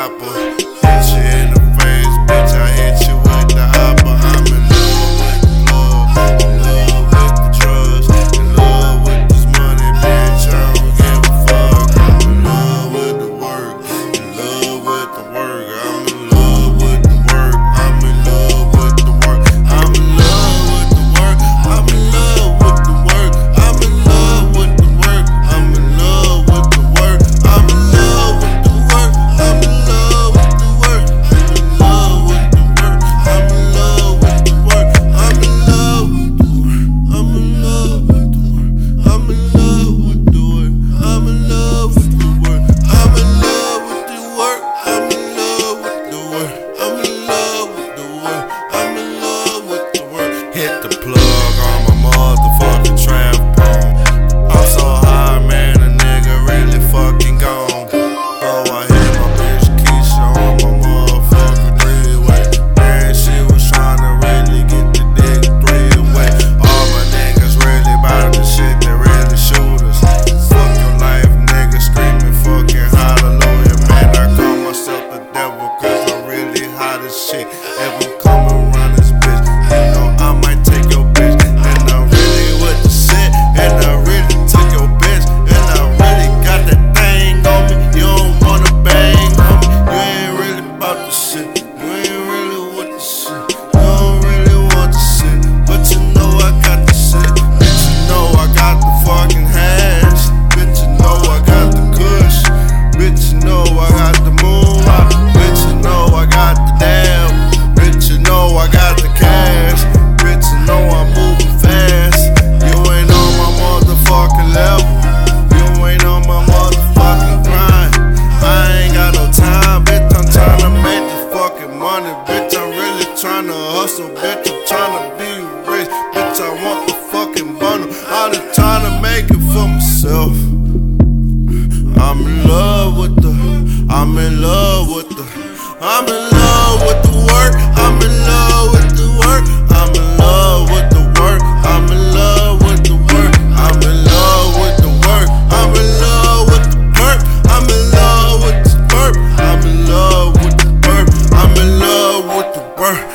papo. making for myself. I'm in love with the, I'm in love with the, I'm in love with the work, I'm in love with the work, I'm in love with the work, I'm in love with the work, I'm in love with the work, I'm in love with the work, I'm in love with the work, I'm in love with the work, I'm in love with the work.